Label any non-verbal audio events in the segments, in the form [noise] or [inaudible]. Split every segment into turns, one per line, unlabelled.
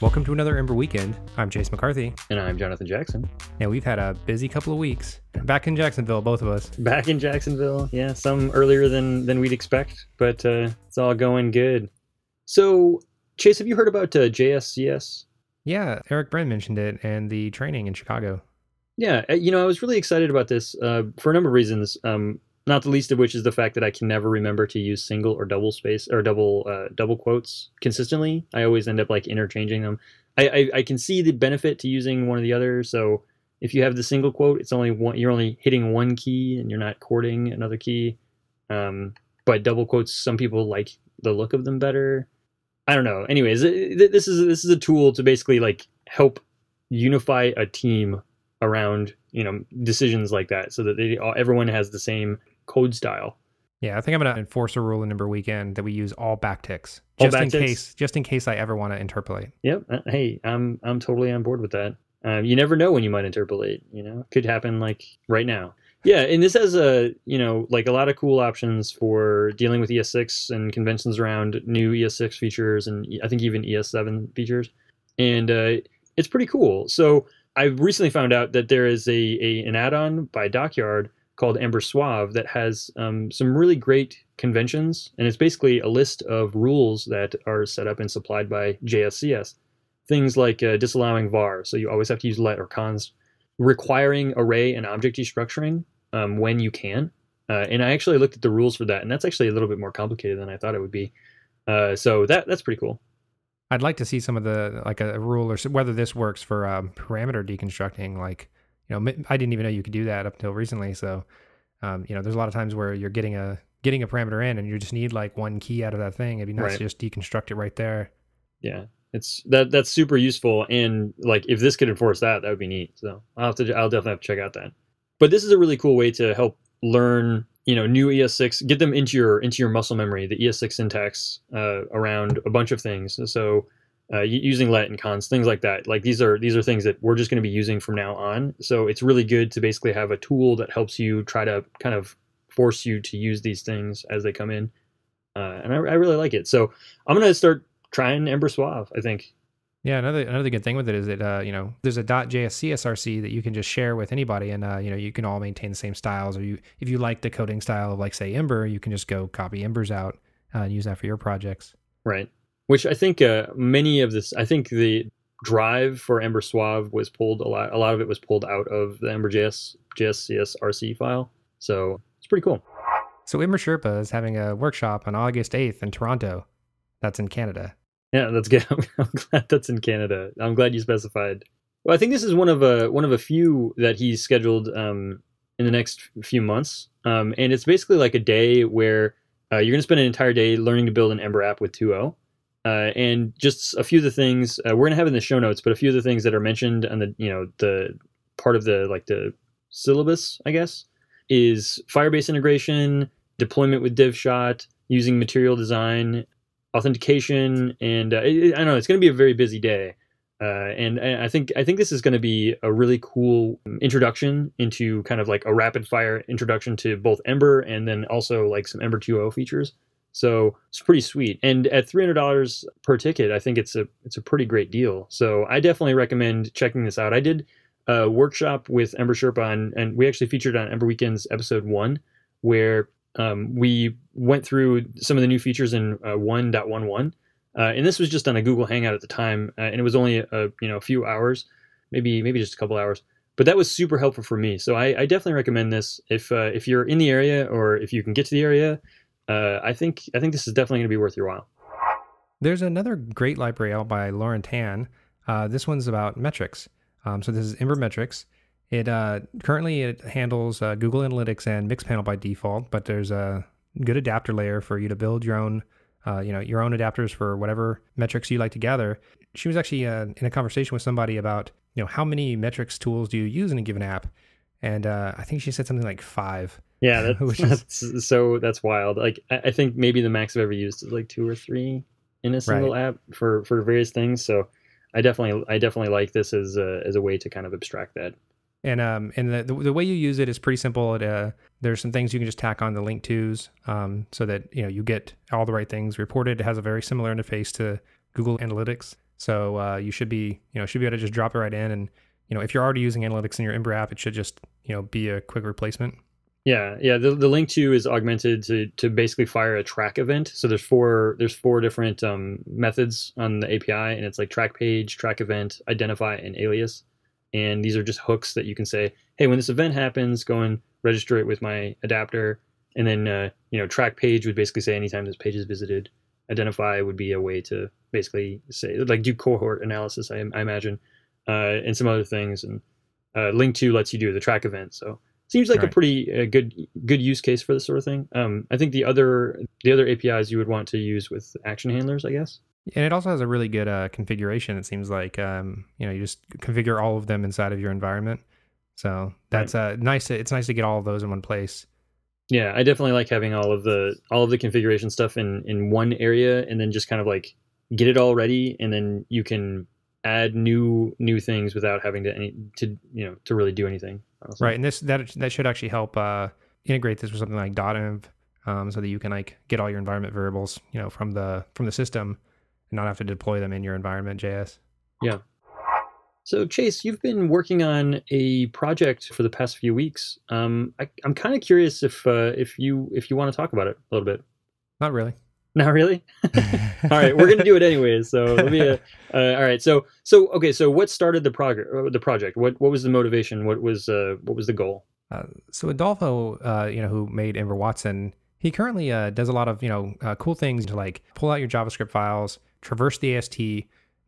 Welcome to another Ember Weekend. I'm Chase McCarthy,
And I'm Jonathan Jackson.
and we've had a busy couple of weeks. Back in Jacksonville, both of us.
Back in Jacksonville. Yeah, some earlier than than we'd expect, but uh, it's all going good. So, Chase, have you heard about uh, JSCS?
Yeah, Eric Bren mentioned it and the training in Chicago.
Yeah, uh, you know, I was really excited about this uh, for a number of reasons. Um, not the least of which is the fact that I can never remember to use single or double space or double uh, double quotes consistently. I always end up like interchanging them. I, I I can see the benefit to using one or the other. So if you have the single quote, it's only one. You're only hitting one key and you're not chording another key. Um, but double quotes, some people like the look of them better. I don't know. Anyways, th- th- this is this is a tool to basically like help unify a team around you know decisions like that, so that they all, everyone has the same code style.
Yeah, I think I'm going to enforce a rule in Ember Weekend that we use all backticks,
All
just in case, just in case I ever want to interpolate.
Yep. uh, Hey, I'm I'm totally on board with that. Um, you never know when you might interpolate. You know, could happen like right now. Yeah, and this has a you know like a lot of cool options for dealing with ES6 and conventions around new ES6 features and I think even ES7 features, and uh, it's pretty cool. So I recently found out that there is a, a an add-on by Dockyard called Ember Suave that has um, some really great conventions, and it's basically a list of rules that are set up and supplied by JSCS things like uh, disallowing var, so you always have to use let or const, requiring array and object destructuring um, when you can. Uh, and I actually looked at the rules for that, and that's actually a little bit more complicated than I thought it would be. Uh, so that that's pretty cool.
I'd like to see some of the like a rule or whether this works for um, parameter deconstructing. Like, you know, I didn't even know you could do that up until recently. So, um, you know, there's a lot of times where you're getting a getting a parameter in, and you just need like one key out of that thing. It'd be nice
Right.
to just deconstruct it right there.
Yeah, it's that that's super useful. And like if this could enforce that, that would be neat. So I'll have to I'll definitely have to check out that. But this is a really cool way to help learn you know new ES6, get them into your into your muscle memory, the ES6 syntax uh, around a bunch of things. So uh, using let and const, things like that. Like these are these are things that we're just going to be using from now on. So it's really good to basically have a tool that helps you try to kind of force you to use these things as they come in. Uh, and I, I really like it. So I'm gonna start trying Ember Suave. I think.
Yeah, another another good thing with it is that uh, you know there's a .jscsrc that you can just share with anybody, and uh, you know you can all maintain the same styles. Or you, if you like the coding style of like say Ember, you can just go copy Embers out uh, and use that for your projects.
Right. Which I think uh, many of this, I think the drive for Ember Suave was pulled a lot. A lot of it was pulled out of the Ember JS JSCS RC file. So it's pretty cool.
So Ember Sherpa is having a workshop on August 8th in Toronto. That's in Canada.
Yeah, that's good. [laughs] I'm glad that's in Canada. I'm glad you specified. Well, I think this is one of a one of a few that he's scheduled um, in the next few months, um, and it's basically like a day where uh, you're going to spend an entire day learning to build an Ember app with 2.0. Uh, and just a few of the things uh, we're going to have in the show notes, but a few of the things that are mentioned on the you know the part of the like the syllabus, I guess, is Firebase integration, deployment with DivShot, using material design, authentication, and uh, it, I don't know. It's going to be a very busy day, uh, and, and I think I think this is going to be a really cool introduction into kind of like a rapid fire introduction to both Ember and then also like some Ember 2.0 features. So it's pretty sweet. And at three hundred dollars per ticket, I think it's a it's a pretty great deal. So I definitely recommend checking this out. I did a workshop with Ember Sherpa on, and we actually featured on Ember Weekends episode one, where um, we went through some of the new features in uh, 1.11. Uh, and this was just on a Google Hangout at the time, uh, and it was only a you know a few hours, maybe maybe just a couple hours. But that was super helpful for me. So I, I definitely recommend this if uh, if you're in the area or if you can get to the area. Uh, I think I think this is definitely going to be worth your while.
There's another great library out by Lauren Tan. Uh, this one's about metrics. Um, so this is Ember Metrics. It uh, currently it handles uh, Google Analytics and Mixpanel by default, but there's a good adapter layer for you to build your own, uh, you know, your own adapters for whatever metrics you like to gather. She was actually uh, in a conversation with somebody about, you know, how many metrics tools do you use in a given app, and uh, I think she said something like five.
Yeah, [laughs] that's,
Which is-
that's so that's wild. Like I, I think maybe the max I've ever used is like two or three in a single app for for various things. So I definitely I definitely like this as a, as a way to kind of abstract that.
And um, and the, the the way you use it is pretty simple. It, uh, there's some things you can just tack on the link tos, um, so that you know you get all the right things reported. It has a very similar interface to Google Analytics, So uh, you should be, you know, should be able to just drop it right in. And, you know, if you're already using analytics in your Ember app, it should just, you know, be a quick replacement.
Yeah, yeah. The, the link to is augmented to to basically fire a track event. So there's four there's four different um, methods on the API, and it's like track page, track event, identify, and alias. And these are just hooks that you can say, hey, when this event happens, go and register it with my adapter. And then uh, you know track page would basically say anytime this page is visited. Identify would be a way to basically say like do cohort analysis. I, I imagine, uh, and some other things. And uh, link to lets you do the track event. So seems like right. a pretty uh, good good use case for this sort of thing. Um, I think the other the other APIs you would want to use with action handlers, I guess.
And it also has a really good uh, configuration. It seems like um, you know you just configure all of them inside of your environment. So that's right. uh, nice. To, it's nice to get all of those in one place.
Yeah, I definitely like having all of the all of the configuration stuff in in one area, and then just kind of like get it all ready, and then you can add new new things without having to any to you know to really do anything.
Honestly. Right, and this that that should actually help uh, integrate this with something like .env, um, so that you can like get all your environment variables, you know, from the from the system, and not have to deploy them in your environment JS.
Yeah. So Chase, you've been working on a project for the past few weeks. Um, I, am kind of curious if uh, if you if you want to talk about it a little bit.
Not really.
Not really. [laughs] all right, we're gonna do it anyways. So let me. Uh, [laughs] uh, all right, so so okay, so what started the project? Uh, the project. What what was the motivation? What was uh, what was the goal?
Uh, so Adolfo, uh, you know, who made Ember Watson, he currently uh, does a lot of you know uh, cool things to like pull out your JavaScript files, traverse the AST,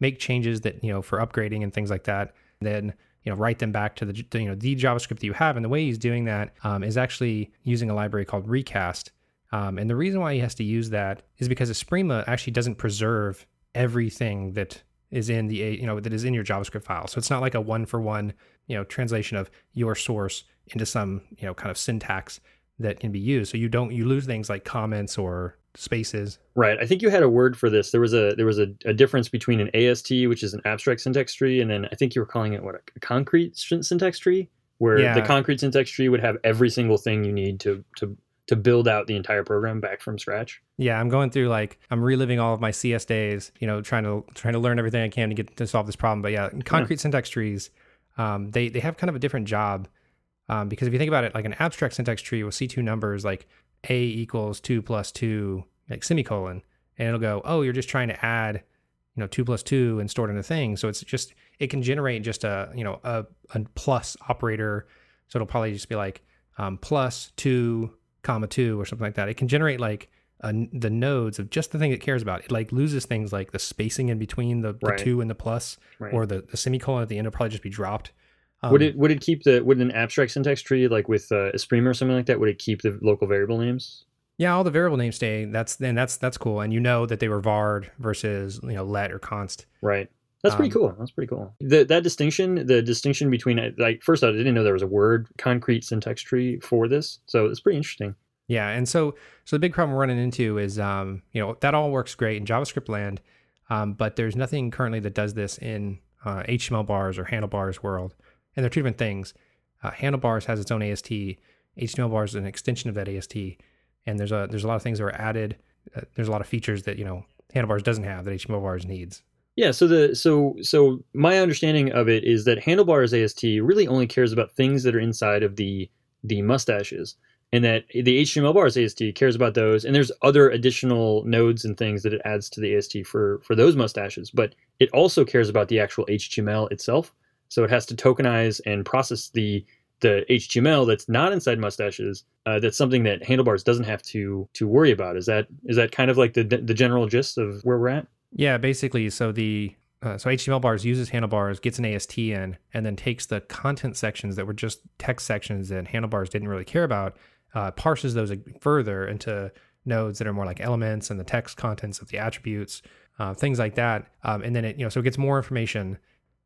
make changes that you know for upgrading and things like that. Then you know write them back to the you know the JavaScript that you have. And the way he's doing that um, is actually using a library called Recast um, and the reason why he has to use that is because Esprima actually doesn't preserve everything that is in the you know that is in your JavaScript file. So it's not like a one for one you know translation of your source into some you know kind of syntax that can be used. So you don't you lose things like comments or spaces.
Right. I think you had a word for this. There was a there was a, a difference between an AST, which is an abstract syntax tree, and then I think you were calling it what a concrete syntax tree, where yeah. the concrete syntax tree would have every single thing you need to to to build out the entire program back from scratch.
Yeah, I'm going through like I'm reliving all of my CS days, you know, trying to trying to learn everything I can to get to solve this problem. But yeah, concrete yeah. syntax trees, um, they they have kind of a different job um, because if you think about it, like an abstract syntax tree will see two numbers like a equals two plus two, like semicolon, and it'll go, oh, you're just trying to add, you know, two plus two and store it in a thing. So it's just it can generate just a you know a, a plus operator. So it'll probably just be like um, plus two comma two or something like that. It can generate like uh, the nodes of just the thing it cares about. It like loses things like the spacing in between the, the right. two and the plus, right. or the, the semicolon at the end will probably just be dropped.
Um, would it would it keep the would an abstract syntax tree like with uh, Esprima or something like that? Would it keep the local variable names?
Yeah, all the variable names stay. That's then that's that's cool, and you know that they were varred versus you know let or const.
Right. That's pretty um, cool. That's pretty cool. The, that distinction, the distinction between like first, I didn't know there was a word concrete syntax tree for this, so it's pretty interesting.
Yeah, and so so the big problem we're running into is um, you know that all works great in JavaScript land, um, but there's nothing currently that does this in uh, HTML bars or handlebars world, and they're two different things. Uh, handlebars has its own AST. HTML bars is an extension of that AST, and there's a there's a lot of things that are added. Uh, there's a lot of features that you know handlebars doesn't have that HTML bars needs.
Yeah, so the so so my understanding of it is that handlebars AST really only cares about things that are inside of the the mustaches and that the HTML bars AST cares about those, and there's other additional nodes and things that it adds to the AST for for those mustaches, but it also cares about the actual HTML itself. So it has to tokenize and process the the HTML that's not inside mustaches. Uh, that's something that Handlebars doesn't have to to worry about. Is that is that kind of like the the general gist of where we're at?
Yeah, basically. So the uh, so HTML bars uses handlebars, gets an AST in, and then takes the content sections that were just text sections that handlebars didn't really care about, uh, parses those further into nodes that are more like elements and the text contents of the attributes, uh, things like that. Um, and then it, you know, so it gets more information.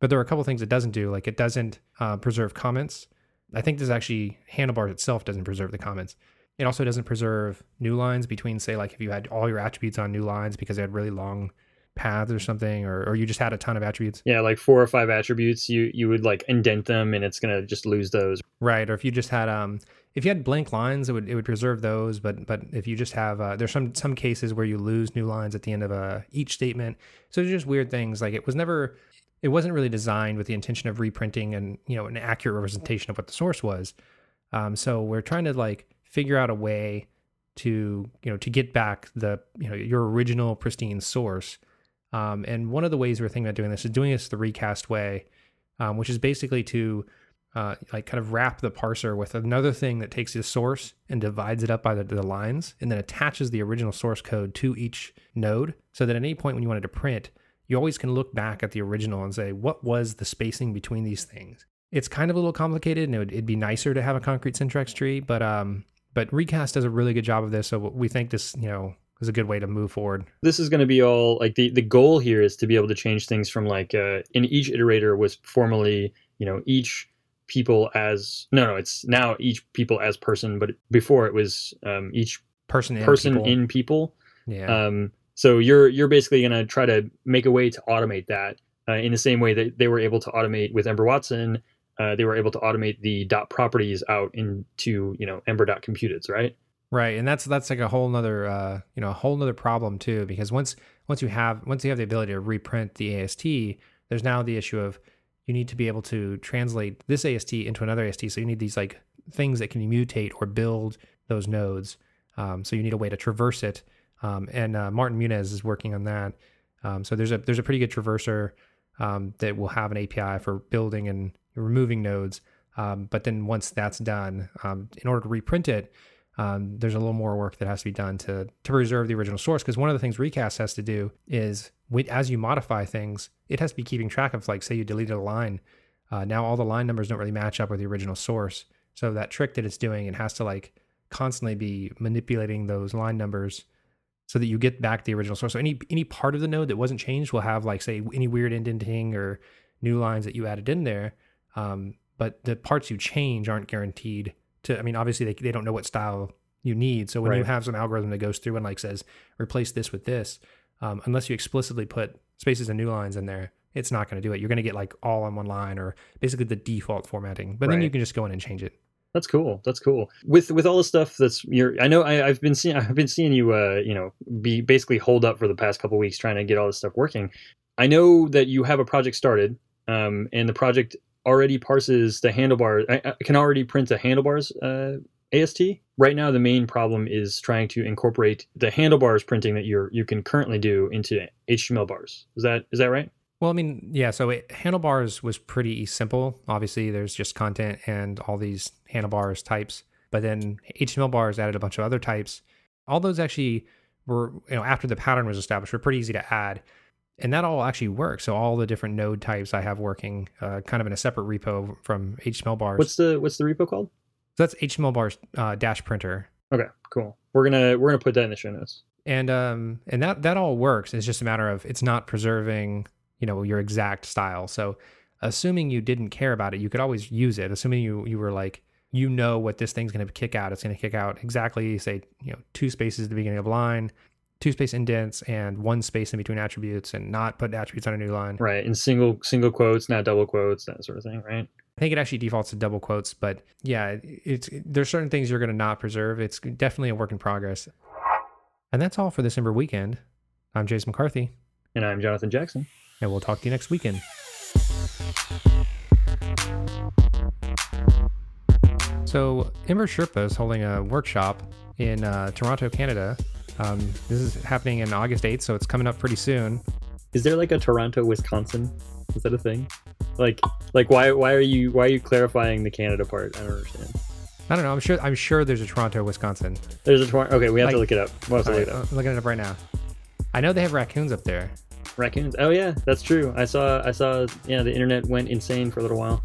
But there are a couple things it doesn't do, like it doesn't uh, preserve comments. I think this actually handlebars itself doesn't preserve the comments. It also doesn't preserve new lines between, say, like if you had all your attributes on new lines because they had really long paths or something, or, or you just had a ton of attributes.
Yeah, like four or five attributes, you you would like indent them, and it's gonna just lose those.
Right. Or if you just had um if you had blank lines, it would it would preserve those. But but if you just have uh, there's some some cases where you lose new lines at the end of uh, each statement. So there's just weird things. Like it was never it wasn't really designed with the intention of reprinting and you know an accurate representation of what the source was. Um, so we're trying to like figure out a way to you know to get back the you know your original pristine source. Um, and one of the ways we're thinking about doing this is doing this the recast way, um, which is basically to uh, like kind of wrap the parser with another thing that takes the source and divides it up by the, the, lines and then attaches the original source code to each node so that at any point when you wanted to print you always can look back at the original and say what was the spacing between these things it's kind of a little complicated and it would, it'd be nicer to have a concrete syntax tree but um but recast does a really good job of this so we think this you know is a good way to move forward.
This is going to be all like the the goal here is to be able to change things from like uh, in each iterator was formerly you know each people as no no it's now each people as person but before it was um, each
person in
person
people.
in people
yeah
um, so you're you're basically going to try to make a way to automate that uh, in the same way that they were able to automate with Ember Watson uh, they were able to automate the dot properties out into you know ember dot computeds right
right and that's that's like a whole nother uh, you know a whole nother problem too because once once you have once you have the ability to reprint the ast there's now the issue of you need to be able to translate this AST into another AST. So you need these like things that can mutate or build those nodes. Um, so you need a way to traverse it. Um, and uh, Martin Muñoz is working on that. Um, so there's a there's a pretty good traverser um, that will have an API for building and removing nodes. Um, but then once that's done, um, in order to reprint it, there's a little more work that has to be done to to preserve the original source. Because one of the things Recast has to do is as you modify things, it has to be keeping track of, like, say you deleted a line. Uh, now all the line numbers don't really match up with the original source. So that trick that it's doing, it has to like constantly be manipulating those line numbers so that you get back the original source. So any any part of the node that wasn't changed will have like say any weird indenting or new lines that you added in there. Um, but the parts you change aren't guaranteed to. I mean, obviously they they don't know what style you need. So when right. you have some algorithm that goes through and like says replace this with this, um, unless you explicitly put spaces and new lines in there, it's not going to do it. You're going to get like all on one line or basically the default formatting. But right. then you can just go in and change it.
That's cool. That's cool. With with all the stuff that's you're, I know I, have been seeing I've been seeing you uh you know be basically hold up for the past couple weeks trying to get all this stuff working. I know that you have a project started, um, and the project already parses the handlebars. I, I can already print the handlebars uh, AST. Right now, the main problem is trying to incorporate the handlebars printing that you're you can currently do into HTML bars. Is that is that right?
Well, I mean, yeah. So it, handlebars was pretty simple. Obviously, there's just content and all these handlebars types. But then HTML bars added a bunch of other types. All those actually were, you know, after the pattern was established, were pretty easy to add. And that all actually works. So all the different node types I have working, uh, kind of in a separate repo from HTML bars.
What's the what's the repo called?
So that's HTML bars uh, dash printer.
Okay, cool. We're gonna we're gonna put that in the show notes.
And um and that that all works. It's just a matter of it's not preserving you know your exact style. So assuming you didn't care about it, you could always use it. Assuming you you were like you know what this thing's going to kick out. It's going to kick out exactly say you know two spaces at the beginning of a line, two space indents, and one space in between attributes, and not put attributes on a new line.
Right, and single single quotes, not double quotes, that sort of thing. Right.
I think it actually defaults to double quotes, but yeah, it's there's certain things you're going to not preserve. It's definitely a work in progress. And that's all for this Ember weekend. I'm Chase McCarthy.
And I'm Jonathan Jackson.
And we'll talk to you next weekend. So, Ember Sherpa is holding a workshop in uh, Toronto, Canada. Um, this is happening in August 8th, so it's coming up pretty soon.
Is there like a Toronto, Wisconsin? Is that a thing? Like, like why why are you why are you clarifying the Canada part? I don't understand.
I don't know. I'm sure. I'm sure there's a Toronto, Wisconsin.
There's a Toronto. Okay, we have like, to look it up. We'll have to look
right, it up. I'm looking it up right now. I know they have raccoons up there.
Raccoons. Oh yeah, that's true. I saw. I saw. Yeah, the internet went insane for a little while.